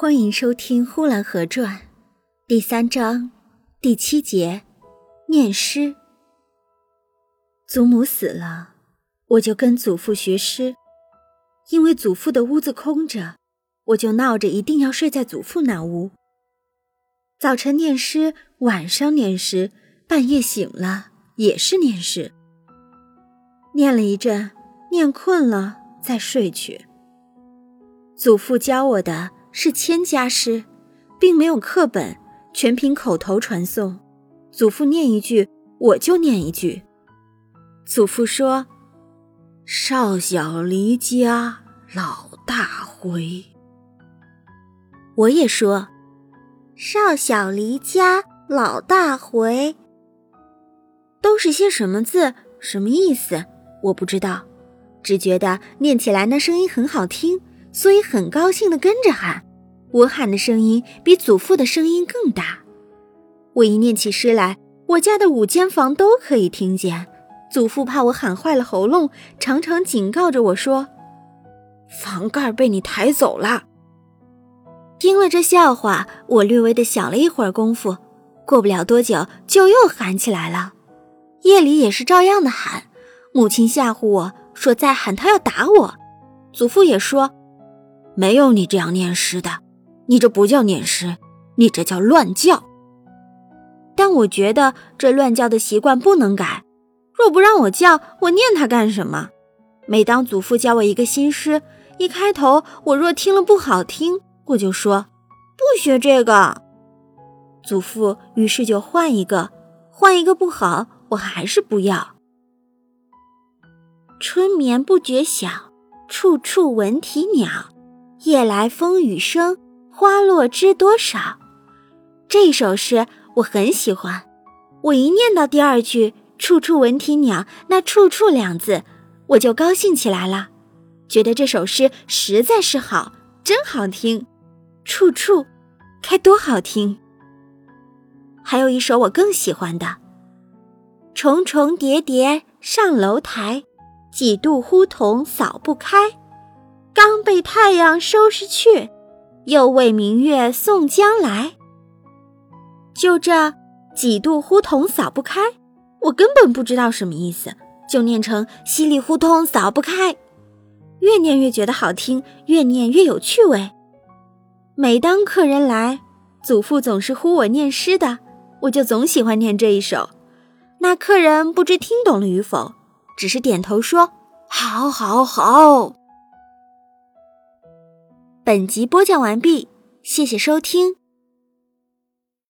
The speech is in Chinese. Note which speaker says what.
Speaker 1: 欢迎收听《呼兰河传》第三章第七节念诗。祖母死了，我就跟祖父学诗。因为祖父的屋子空着，我就闹着一定要睡在祖父那屋。早晨念诗，晚上念诗，半夜醒了也是念诗。念了一阵，念困了再睡去。祖父教我的是千家诗，并没有课本，全凭口头传颂。祖父念一句，我就念一句。祖父说。少小离家老大回。我也说，少小离家老大回。都是些什么字？什么意思？我不知道，只觉得念起来那声音很好听，所以很高兴的跟着喊。我喊的声音比祖父的声音更大。我一念起诗来，我家的五间房都可以听见。祖父怕我喊坏了喉咙，常常警告着我说：“房盖被你抬走了。”听了这笑话，我略微的想了一会儿功夫，过不了多久就又喊起来了。夜里也是照样的喊，母亲吓唬我说再喊他要打我。祖父也说：“没有你这样念诗的，你这不叫念诗，你这叫乱叫。”但我觉得这乱叫的习惯不能改。若不让我叫，我念它干什么？每当祖父教我一个新诗，一开头我若听了不好听，我就说不学这个。祖父于是就换一个，换一个不好，我还是不要。春眠不觉晓，处处闻啼鸟。夜来风雨声，花落知多少。这首诗我很喜欢，我一念到第二句。处处闻啼鸟，那“处处”两字，我就高兴起来了，觉得这首诗实在是好，真好听。处处，该多好听！还有一首我更喜欢的：重重叠叠上楼台，几度呼童扫不开。刚被太阳收拾去，又为明月送将来。就这几度呼童扫不开。我根本不知道什么意思，就念成稀里呼通扫不开，越念越觉得好听，越念越有趣味。每当客人来，祖父总是呼我念诗的，我就总喜欢念这一首。那客人不知听懂了与否，只是点头说：“好，好，好。”本集播讲完毕，谢谢收听。